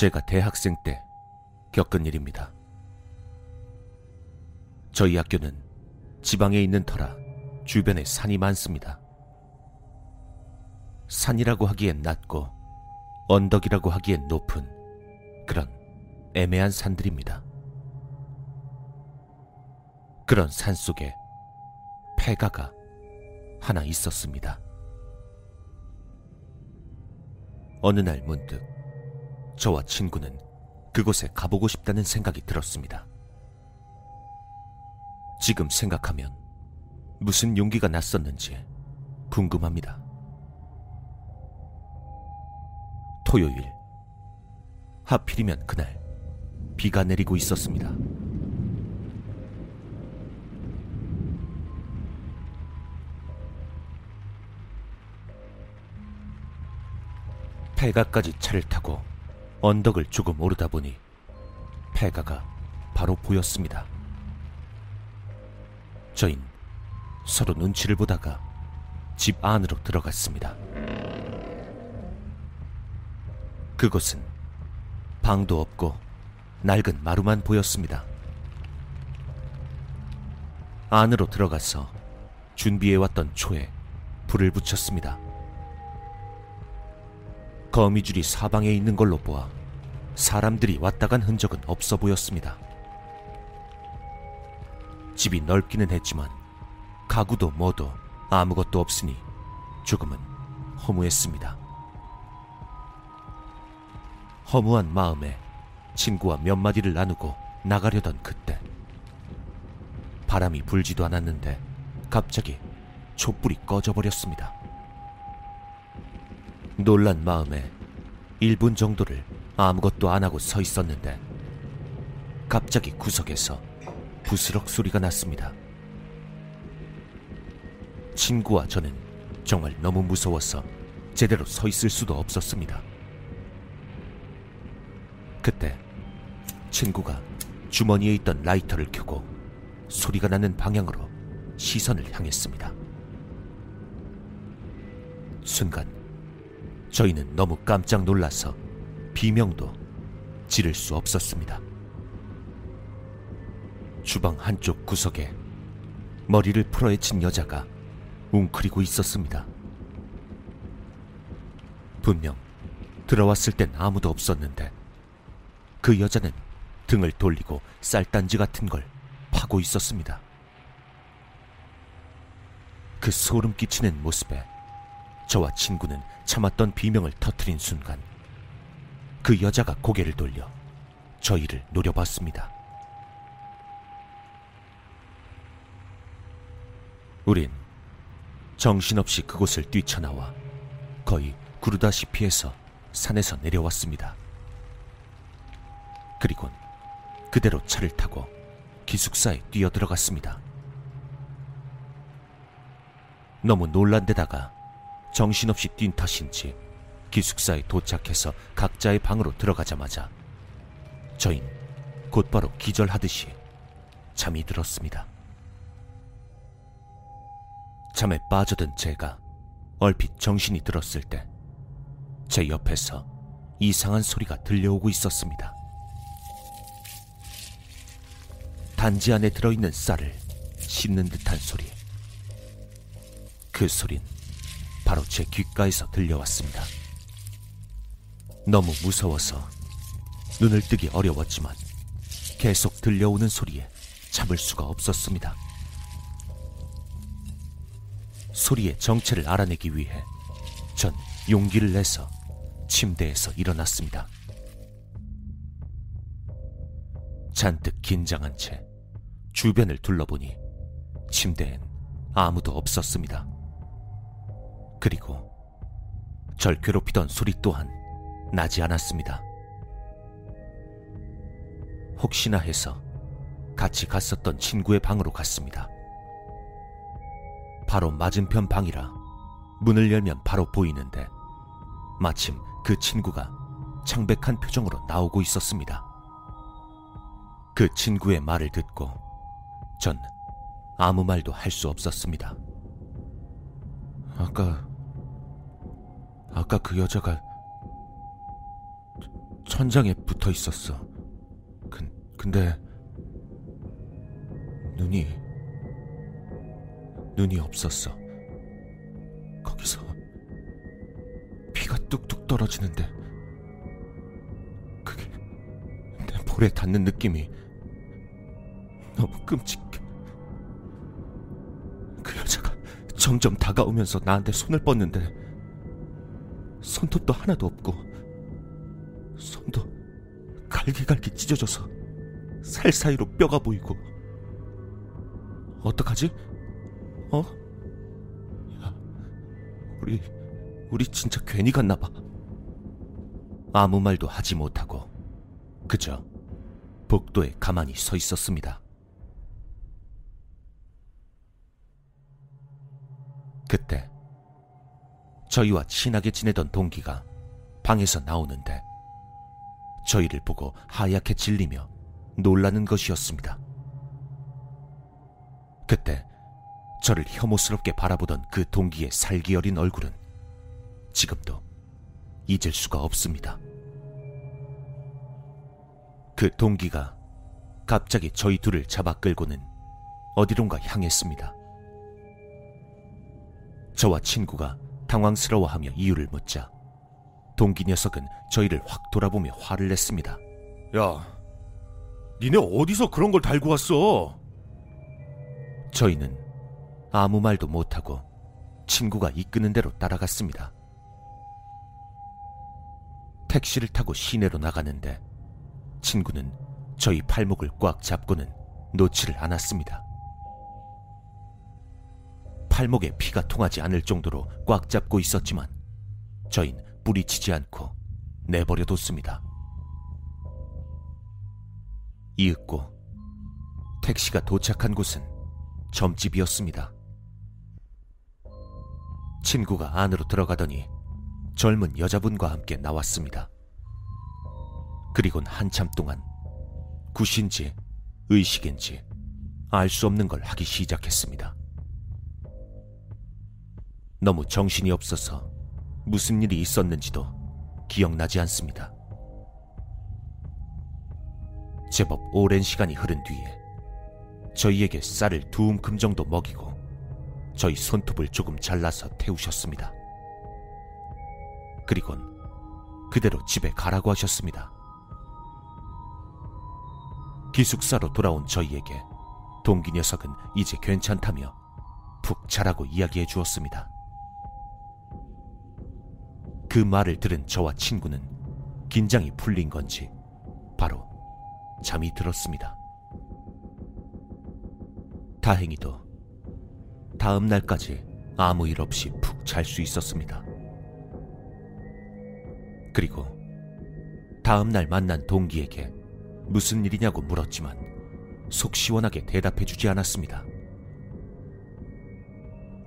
제가 대학생 때 겪은 일입니다. 저희 학교는 지방에 있는 터라 주변에 산이 많습니다. 산이라고 하기엔 낮고 언덕이라고 하기엔 높은 그런 애매한 산들입니다. 그런 산 속에 폐가가 하나 있었습니다. 어느 날 문득 저와 친구는 그곳에 가보고 싶다는 생각이 들었습니다. 지금 생각하면 무슨 용기가 났었는지 궁금합니다. 토요일. 하필이면 그날 비가 내리고 있었습니다. 폐가까지 차를 타고 언덕을 조금 오르다 보니 폐가가 바로 보였습니다. 저흰 서로 눈치를 보다가 집 안으로 들어갔습니다. 그곳은 방도 없고 낡은 마루만 보였습니다. 안으로 들어가서 준비해왔던 초에 불을 붙였습니다. 거미줄이 사방에 있는 걸로 보아 사람들이 왔다 간 흔적은 없어 보였습니다. 집이 넓기는 했지만 가구도 뭐도 아무것도 없으니 조금은 허무했습니다. 허무한 마음에 친구와 몇 마디를 나누고 나가려던 그때 바람이 불지도 않았는데 갑자기 촛불이 꺼져버렸습니다. 놀란 마음에 1분 정도를 아무것도 안 하고 서 있었는데 갑자기 구석에서 부스럭 소리가 났습니다. 친구와 저는 정말 너무 무서워서 제대로 서 있을 수도 없었습니다. 그때 친구가 주머니에 있던 라이터를 켜고 소리가 나는 방향으로 시선을 향했습니다. 순간 저희는 너무 깜짝 놀라서 비명도 지를 수 없었습니다. 주방 한쪽 구석에 머리를 풀어헤친 여자가 웅크리고 있었습니다. 분명 들어왔을 땐 아무도 없었는데 그 여자는 등을 돌리고 쌀단지 같은 걸 파고 있었습니다. 그 소름 끼치는 모습에 저와 친구는 참았던 비명을 터트린 순간 그 여자가 고개를 돌려 저희를 노려봤습니다. 우린 정신없이 그곳을 뛰쳐나와 거의 구르다시피 해서 산에서 내려왔습니다. 그리곤 그대로 차를 타고 기숙사에 뛰어들어갔습니다. 너무 놀란 데다가 정신없이 뛴 탓인지 기숙사에 도착해서 각자의 방으로 들어가자마자 저흰 곧바로 기절하듯이 잠이 들었습니다. 잠에 빠져든 제가 얼핏 정신이 들었을 때 제 옆에서 이상한 소리가 들려오고 있었습니다. 단지 안에 들어있는 쌀을 씹는 듯한 소리. 그 소린 바로 제 귓가에서 들려왔습니다. 너무 무서워서 눈을 뜨기 어려웠지만 계속 들려오는 소리에 참을 수가 없었습니다. 소리의 정체를 알아내기 위해 전 용기를 내서 침대에서 일어났습니다. 잔뜩 긴장한 채 주변을 둘러보니 침대엔 아무도 없었습니다. 그리고 절 괴롭히던 소리 또한 나지 않았습니다. 혹시나 해서 같이 갔었던 친구의 방으로 갔습니다. 바로 맞은편 방이라 문을 열면 바로 보이는데 마침 그 친구가 창백한 표정으로 나오고 있었습니다. 그 친구의 말을 듣고 전 아무 말도 할 수 없었습니다. 아까 아까 그 여자가 천장에 붙어 있었어. 근, 근데 눈이 눈이 없었어. 거기서 피가 뚝뚝 떨어지는데 그게 내 볼에 닿는 느낌이 너무 끔찍해. 그 여자가 점점 다가오면서 나한테 손을 뻗는데 손톱도 하나도 없고 손도 갈기갈기 찢어져서 살 사이로 뼈가 보이고 어떡하지? 어? 야, 우리 우리 진짜 괜히 갔나 봐. 아무 말도 하지 못하고 그저 복도에 가만히 서 있었습니다. 그때 저희와 친하게 지내던 동기가 방에서 나오는데 저희를 보고 하얗게 질리며 놀라는 것이었습니다. 그때 저를 혐오스럽게 바라보던 그 동기의 살기 어린 얼굴은 지금도 잊을 수가 없습니다. 그 동기가 갑자기 저희 둘을 잡아 끌고는 어디론가 향했습니다. 저와 친구가 당황스러워하며 이유를 묻자 동기 녀석은 저희를 확 돌아보며 화를 냈습니다. 야, 니네 어디서 그런 걸 달고 왔어? 저희는 아무 말도 못하고 친구가 이끄는 대로 따라갔습니다. 택시를 타고 시내로 나가는데 친구는 저희 팔목을 꽉 잡고는 놓지를 않았습니다. 팔목에 피가 통하지 않을 정도로 꽉 잡고 있었지만 저흰 뿌리치지 않고 내버려 뒀습니다. 이윽고 택시가 도착한 곳은 점집이었습니다. 친구가 안으로 들어가더니 젊은 여자분과 함께 나왔습니다. 그리곤 한참 동안 굿인지 의식인지 알 수 없는 걸 하기 시작했습니다. 너무 정신이 없어서 무슨 일이 있었는지도 기억나지 않습니다. 제법 오랜 시간이 흐른 뒤에 저희에게 쌀을 두 움큼 정도 먹이고 저희 손톱을 조금 잘라서 태우셨습니다. 그리곤 그대로 집에 가라고 하셨습니다. 기숙사로 돌아온 저희에게 동기 녀석은 이제 괜찮다며 푹 자라고 이야기해 주었습니다. 그 말을 들은 저와 친구는 긴장이 풀린 건지 바로 잠이 들었습니다. 다행히도 다음 날까지 아무 일 없이 푹 잘 수 있었습니다. 그리고 다음 날 만난 동기에게 무슨 일이냐고 물었지만 속 시원하게 대답해 주지 않았습니다.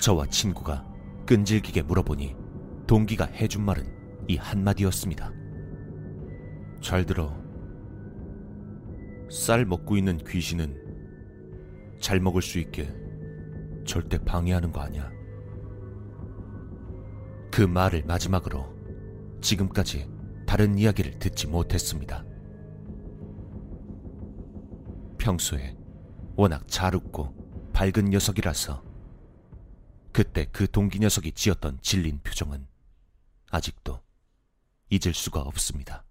저와 친구가 끈질기게 물어보니 동기가 해준 말은 이 한마디였습니다. 잘 들어. 쌀 먹고 있는 귀신은 잘 먹을 수 있게 절대 방해하는 거 아니야. 그 말을 마지막으로 지금까지 다른 이야기를 듣지 못했습니다. 평소에 워낙 잘 웃고 밝은 녀석이라서 그때 그 동기 녀석이 지었던 질린 표정은 아직도 잊을 수가 없습니다.